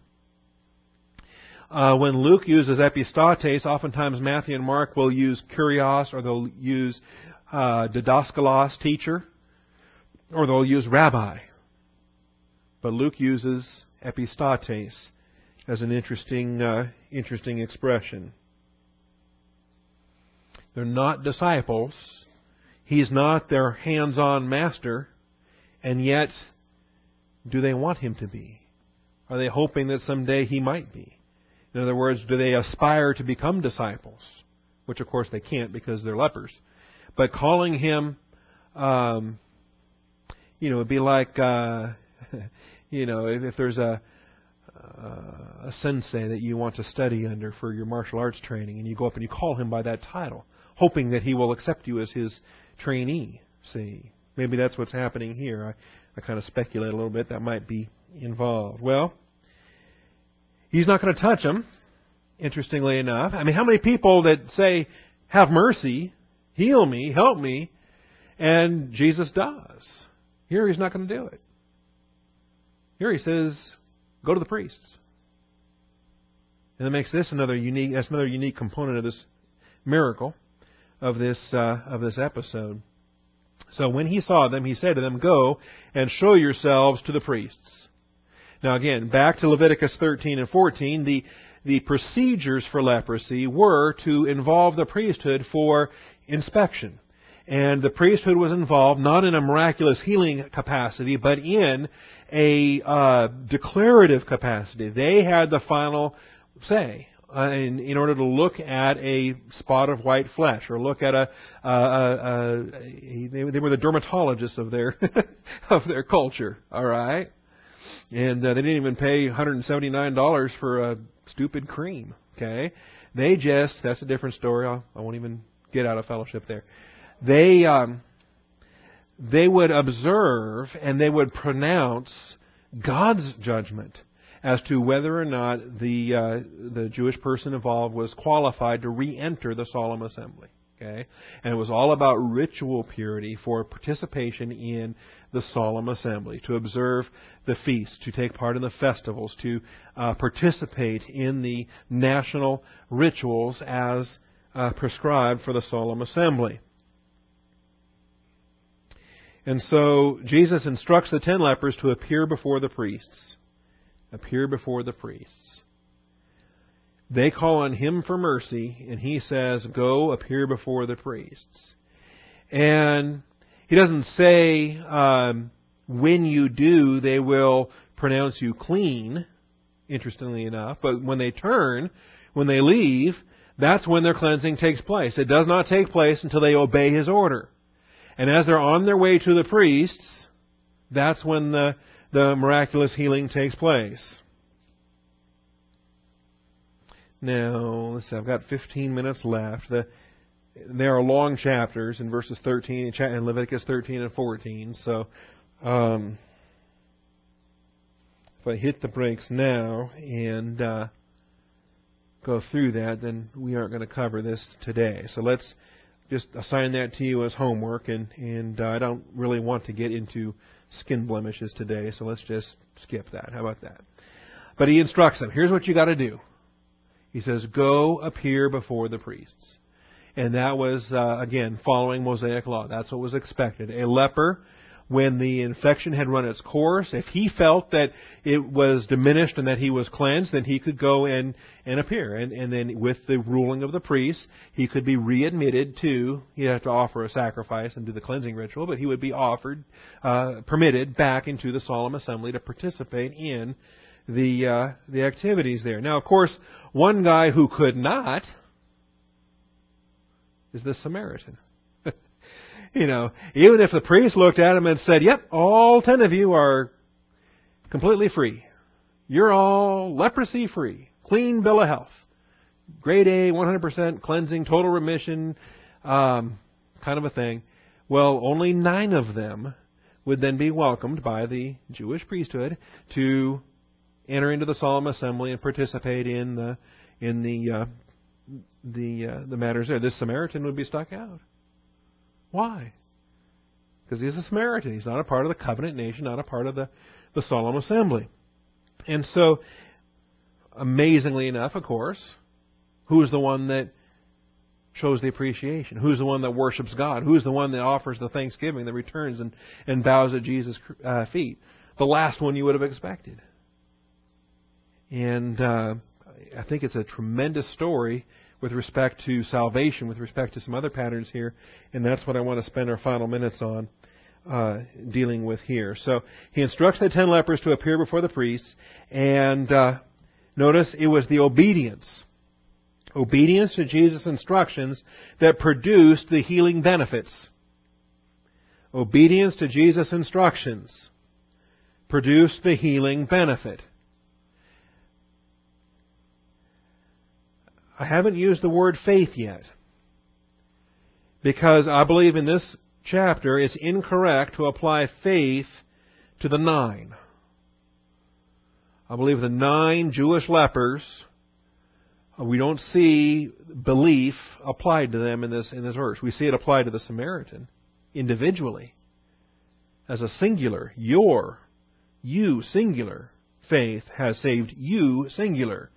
Uh, when Luke uses epistates, oftentimes Matthew and Mark will use kurios, or they'll use uh, didaskalos, teacher, or they'll use rabbi. But Luke uses epistates as an interesting, uh, interesting expression. They're not disciples. He's not their hands-on master, and yet do they want him to be? Are they hoping that someday he might be? In other words, do they aspire to become disciples? Which, of course, they can't because they're lepers. But calling him, um, you know, it'd be like, uh, you know, if, if there's a, uh, a sensei that you want to study under for your martial arts training, and you go up and you call him by that title, hoping that he will accept you as his trainee. See, maybe that's what's happening here. I, I kind of speculate a little bit that might be involved. Well, he's not going to touch him. interestingly enough. I mean, how many people that say, have mercy, heal me, help me, and Jesus does? Here he's not going to do it. Here he says, go to the priests. And that makes this another unique, that's another unique component of this miracle, of this, uh, of this episode. So when he saw them, he said to them, Go and show yourselves to the priests. Now again, back to Leviticus 13 and 14, the, the procedures for leprosy were to involve the priesthood for inspection. And the priesthood was involved not in a miraculous healing capacity, but in a uh, declarative capacity. They had the final say. Uh, in, in order to look at a spot of white flesh or look at a, uh, uh, they, they were the dermatologists of their of their culture. All right, and uh, they didn't even pay 179 dollars for a stupid cream. Okay, they just that's a different story. I'll, I won't even get out of fellowship there. They um, they would observe and they would pronounce God's judgment as to whether or not the uh, the Jewish person involved was qualified to re-enter the solemn assembly. Okay, and it was all about ritual purity for participation in the solemn assembly, to observe the feasts, to take part in the festivals, to uh, participate in the national rituals as uh, prescribed for the solemn assembly. And so Jesus instructs the ten lepers to appear before the priests appear before the priests. They call on him for mercy, and he says, Go appear before the priests. And he doesn't say, um, When you do, they will pronounce you clean, interestingly enough. But when they turn, when they leave, that's when their cleansing takes place. It does not take place until they obey his order. And as they're on their way to the priests, that's when the the miraculous healing takes place. Now, let's see, I've got 15 minutes left. The, there are long chapters in verses 13 in Leviticus 13 and 14. So, um, if I hit the brakes now and uh, go through that, then we aren't going to cover this today. So let's just assign that to you as homework, and and uh, I don't really want to get into skin blemishes today, so let's just skip that. How about that? But he instructs them. Here's what you got to do. He says, "Go appear before the priests," and that was uh, again following Mosaic law. That's what was expected. A leper when the infection had run its course, if he felt that it was diminished and that he was cleansed, then he could go and, and appear. And, and then with the ruling of the priest, he could be readmitted to, he'd have to offer a sacrifice and do the cleansing ritual, but he would be offered, uh, permitted back into the solemn assembly to participate in the, uh, the activities there. Now, of course, one guy who could not is the Samaritan you know, even if the priest looked at him and said, "Yep, all ten of you are completely free. You're all leprosy free, clean bill of health, grade A, 100% cleansing, total remission, um, kind of a thing." Well, only nine of them would then be welcomed by the Jewish priesthood to enter into the solemn assembly and participate in the in the uh, the uh, the matters there. This Samaritan would be stuck out. Why? Because he's a Samaritan. He's not a part of the covenant nation, not a part of the, the solemn assembly. And so, amazingly enough, of course, who's the one that shows the appreciation? Who's the one that worships God? Who's the one that offers the thanksgiving, that returns and, and bows at Jesus' uh, feet? The last one you would have expected. And uh, I think it's a tremendous story with respect to salvation, with respect to some other patterns here, and that's what I want to spend our final minutes on. Uh, dealing with here. So he instructs the ten lepers to appear before the priests, and uh, notice it was the obedience, obedience to Jesus' instructions that produced the healing benefits. Obedience to Jesus' instructions produced the healing benefit. I haven't used the word faith yet. Because I believe in this chapter it's incorrect to apply faith to the nine. I believe the nine Jewish lepers, uh, we don't see belief applied to them in this, in this verse. We see it applied to the Samaritan individually as a singular. Your, you, singular, faith has saved you, singular.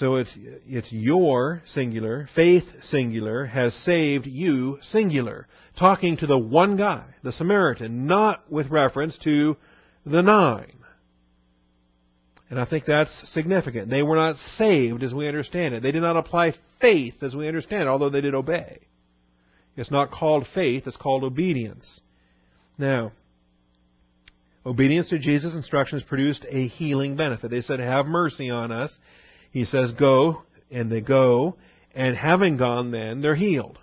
So it's, it's your singular, faith singular, has saved you singular. Talking to the one guy, the Samaritan, not with reference to the nine. And I think that's significant. They were not saved as we understand it. They did not apply faith as we understand it, although they did obey. It's not called faith, it's called obedience. Now, obedience to Jesus' instructions produced a healing benefit. They said, Have mercy on us. He says, Go, and they go, and having gone then, they're healed.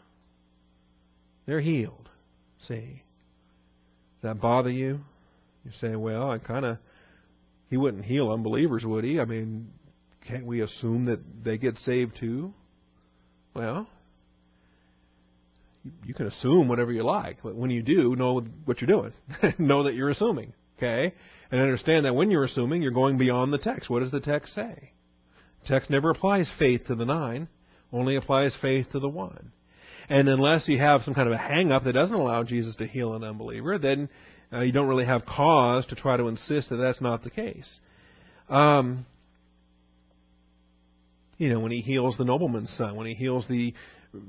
They're healed. See? Does that bother you? You say, Well, I kind of. He wouldn't heal unbelievers, would he? I mean, can't we assume that they get saved too? Well, you can assume whatever you like, but when you do, know what you're doing. know that you're assuming, okay? And understand that when you're assuming, you're going beyond the text. What does the text say? Text never applies faith to the nine, only applies faith to the one. And unless you have some kind of a hang up that doesn't allow Jesus to heal an unbeliever, then uh, you don't really have cause to try to insist that that's not the case. Um, you know, when he heals the nobleman's son, when he heals the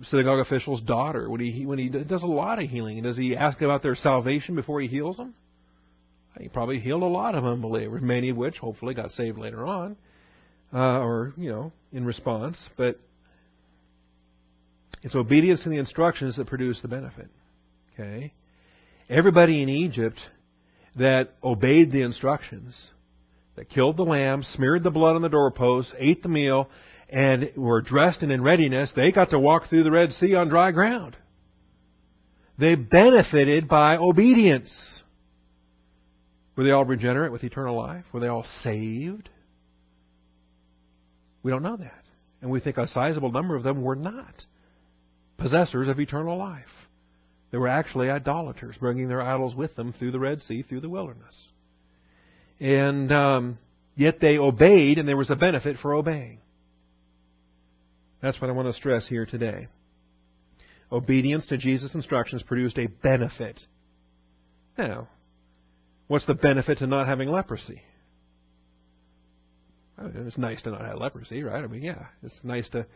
synagogue official's daughter, when he when he does a lot of healing, does he ask about their salvation before he heals them? He probably healed a lot of unbelievers, many of which hopefully got saved later on, uh, or you know, in response. But it's obedience to the instructions that produce the benefit. Okay, everybody in Egypt that obeyed the instructions, that killed the lamb, smeared the blood on the doorpost, ate the meal, and were dressed and in readiness, they got to walk through the Red Sea on dry ground. They benefited by obedience. Were they all regenerate with eternal life? Were they all saved? We don't know that. And we think a sizable number of them were not possessors of eternal life. They were actually idolaters, bringing their idols with them through the Red Sea, through the wilderness. And um, yet they obeyed, and there was a benefit for obeying. That's what I want to stress here today. Obedience to Jesus' instructions produced a benefit. Now, what's the benefit to not having leprosy? It's nice to not have leprosy, right? I mean, yeah, it's nice to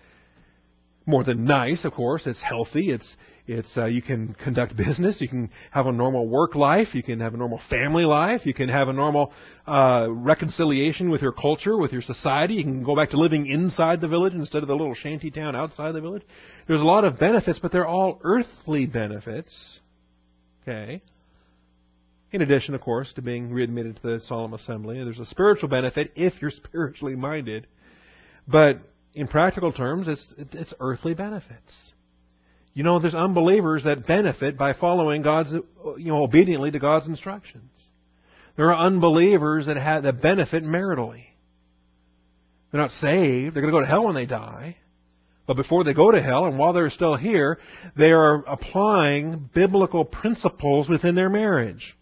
more than nice, of course. It's healthy. It's it's uh, you can conduct business. You can have a normal work life. You can have a normal family life. You can have a normal uh, reconciliation with your culture, with your society. You can go back to living inside the village instead of the little shanty town outside the village. There's a lot of benefits, but they're all earthly benefits. Okay. In addition, of course, to being readmitted to the solemn assembly, there's a spiritual benefit if you're spiritually minded. But in practical terms, it's, it's earthly benefits. You know, there's unbelievers that benefit by following God's, you know, obediently to God's instructions. There are unbelievers that have, that benefit maritally. They're not saved. They're going to go to hell when they die. But before they go to hell, and while they're still here, they are applying biblical principles within their marriage.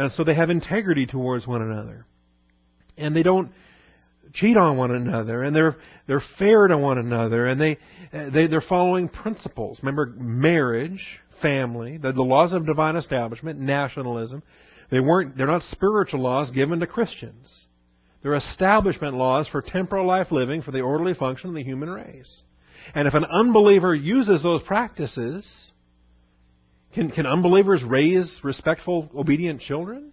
And so they have integrity towards one another. And they don't cheat on one another and they're they're fair to one another and they uh, they they're following principles. Remember marriage, family, the, the laws of divine establishment, nationalism. They weren't they're not spiritual laws given to Christians. They're establishment laws for temporal life living for the orderly function of the human race. And if an unbeliever uses those practices, can, can unbelievers raise respectful, obedient children?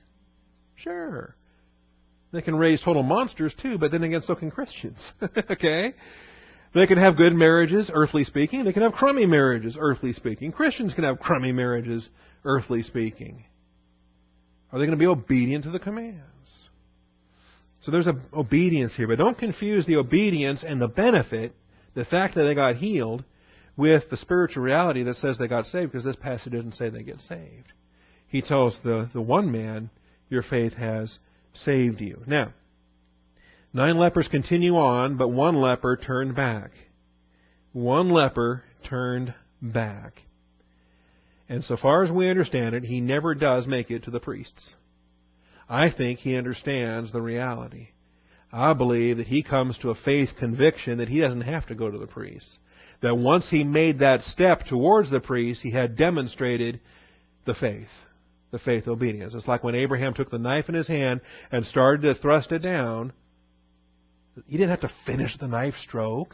Sure. They can raise total monsters too, but then again, so can Christians. okay? They can have good marriages, earthly speaking. They can have crummy marriages, earthly speaking. Christians can have crummy marriages, earthly speaking. Are they going to be obedient to the commands? So there's a obedience here, but don't confuse the obedience and the benefit, the fact that they got healed, with the spiritual reality that says they got saved, because this passage doesn't say they get saved. He tells the, the one man, Your faith has saved you. Now, nine lepers continue on, but one leper turned back. One leper turned back. And so far as we understand it, he never does make it to the priests. I think he understands the reality. I believe that he comes to a faith conviction that he doesn't have to go to the priests. That once he made that step towards the priest, he had demonstrated the faith the faith obedience. It's like when Abraham took the knife in his hand and started to thrust it down. He didn't have to finish the knife stroke.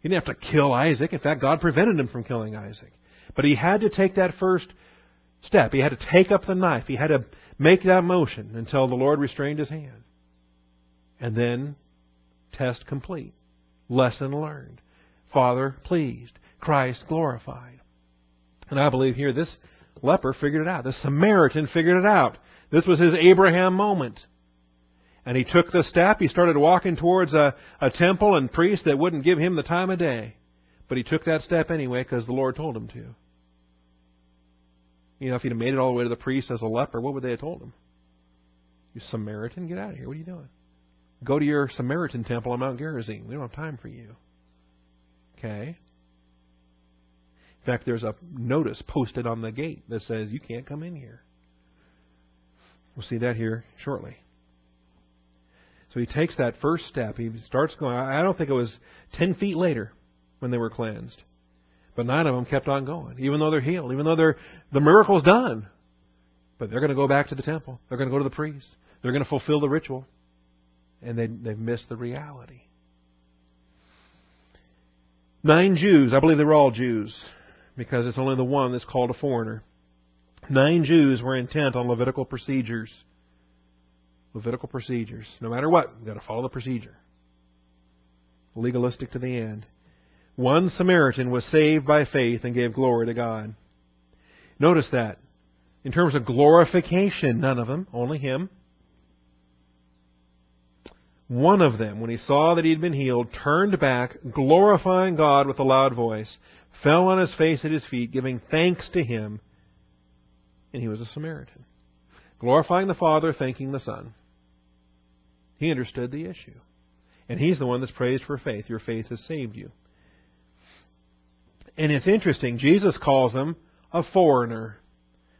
He didn't have to kill Isaac. In fact, God prevented him from killing Isaac. But he had to take that first step. He had to take up the knife. He had to make that motion until the Lord restrained his hand. And then, test complete. Lesson learned. Father pleased. Christ glorified. And I believe here this leper figured it out. The Samaritan figured it out. This was his Abraham moment. And he took the step. He started walking towards a, a temple and priest that wouldn't give him the time of day. But he took that step anyway because the Lord told him to. You know, if he'd have made it all the way to the priest as a leper, what would they have told him? You Samaritan, get out of here. What are you doing? Go to your Samaritan temple on Mount Gerizim. We don't have time for you. Okay? In fact, there's a notice posted on the gate that says you can't come in here. We'll see that here shortly. So he takes that first step. He starts going. I don't think it was 10 feet later when they were cleansed. But nine of them kept on going, even though they're healed, even though they're, the miracle's done. But they're going to go back to the temple. They're going to go to the priest. They're going to fulfill the ritual. And they, they've missed the reality. Nine Jews, I believe they were all Jews, because it's only the one that's called a foreigner. Nine Jews were intent on Levitical procedures. Levitical procedures. No matter what, you've got to follow the procedure. Legalistic to the end. One Samaritan was saved by faith and gave glory to God. Notice that. In terms of glorification, none of them, only him. One of them, when he saw that he had been healed, turned back, glorifying God with a loud voice, fell on his face at his feet, giving thanks to him, and he was a Samaritan. Glorifying the Father, thanking the Son. He understood the issue. And he's the one that's praised for faith. Your faith has saved you. And it's interesting, Jesus calls him a foreigner.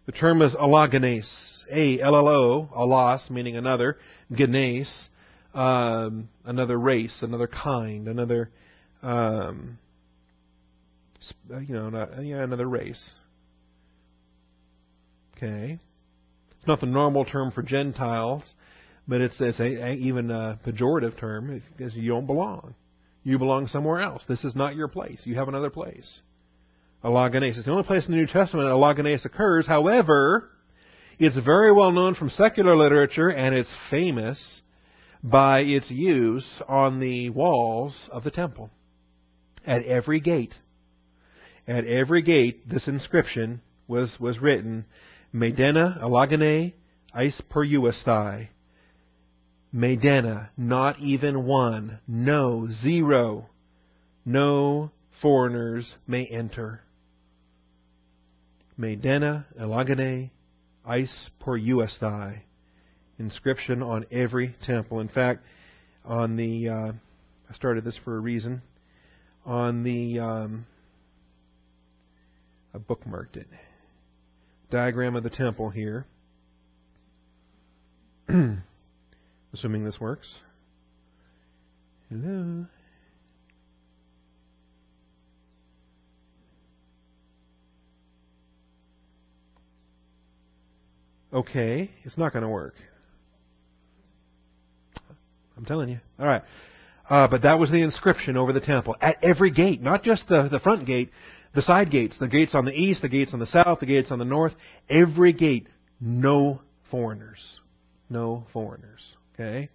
The term is allogenes, A-L-L-O, allos, meaning another, genes, um, another race, another kind, another, um, you know, not, yeah, another race. Okay, it's not the normal term for Gentiles, but it's, it's a, a, even a pejorative term because you don't belong. You belong somewhere else. This is not your place. You have another place. Allogenes. It's the only place in the New Testament allogenes occurs. However, it's very well known from secular literature and it's famous by its use on the walls of the temple. At every gate. At every gate, this inscription was, was written, Medena eis per euestai. Medena, not even one. No, zero. No foreigners may enter. Medena eis per euestai. Inscription on every temple. In fact, on the, uh, I started this for a reason. On the, um, I bookmarked it. Diagram of the temple here. assuming this works. Hello. Okay, it's not going to work. I'm telling you. All right. Uh, but that was the inscription over the temple at every gate, not just the, the front gate, the side gates, the gates on the east, the gates on the south, the gates on the north. Every gate, no foreigners. No foreigners. Okay?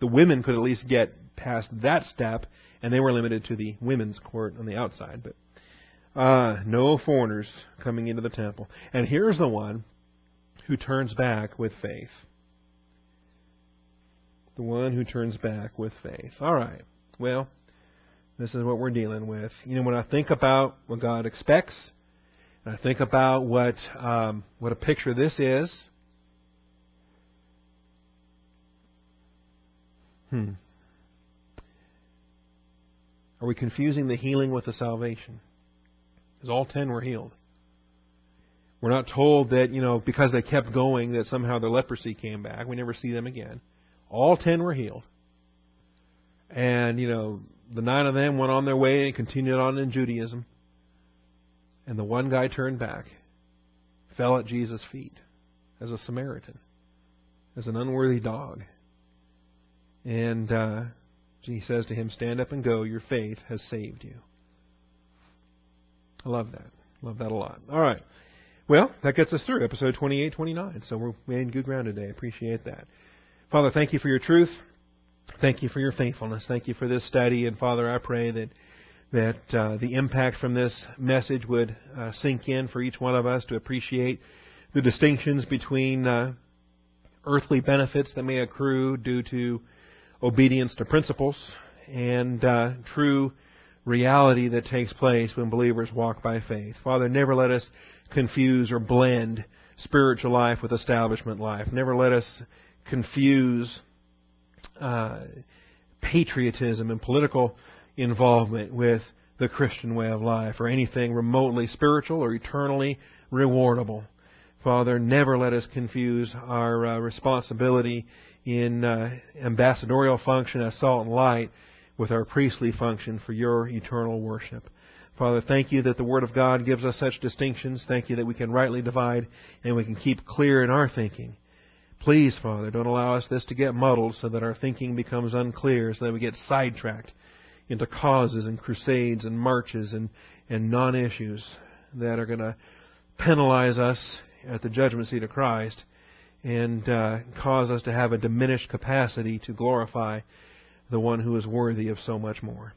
The women could at least get past that step, and they were limited to the women's court on the outside. But uh, no foreigners coming into the temple. And here's the one who turns back with faith. The one who turns back with faith. All right. Well, this is what we're dealing with. You know, when I think about what God expects, and I think about what um, what a picture this is, Hmm. Are we confusing the healing with the salvation? Because all ten were healed. We're not told that, you know, because they kept going that somehow their leprosy came back. We never see them again. All ten were healed. And, you know, the nine of them went on their way and continued on in Judaism. And the one guy turned back, fell at Jesus' feet as a Samaritan, as an unworthy dog. And uh, he says to him, Stand up and go. Your faith has saved you. I love that. Love that a lot. All right. Well, that gets us through episode 28, 29. So we're in good ground today. Appreciate that. Father, thank you for your truth. Thank you for your faithfulness. Thank you for this study. And Father, I pray that that uh, the impact from this message would uh, sink in for each one of us to appreciate the distinctions between uh, earthly benefits that may accrue due to obedience to principles and uh, true reality that takes place when believers walk by faith. Father, never let us confuse or blend spiritual life with establishment life. Never let us confuse uh, patriotism and political involvement with the Christian way of life or anything remotely spiritual or eternally rewardable. Father, never let us confuse our uh, responsibility in uh, ambassadorial function as salt and light with our priestly function for your eternal worship. Father, thank you that the Word of God gives us such distinctions. Thank you that we can rightly divide and we can keep clear in our thinking. Please, Father, don't allow us this to get muddled so that our thinking becomes unclear, so that we get sidetracked into causes and crusades and marches and, and non issues that are going to penalize us at the judgment seat of Christ and uh, cause us to have a diminished capacity to glorify the one who is worthy of so much more.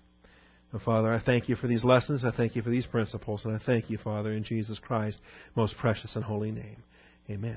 Father, I thank you for these lessons. I thank you for these principles. And I thank you, Father, in Jesus Christ's most precious and holy name. Amen.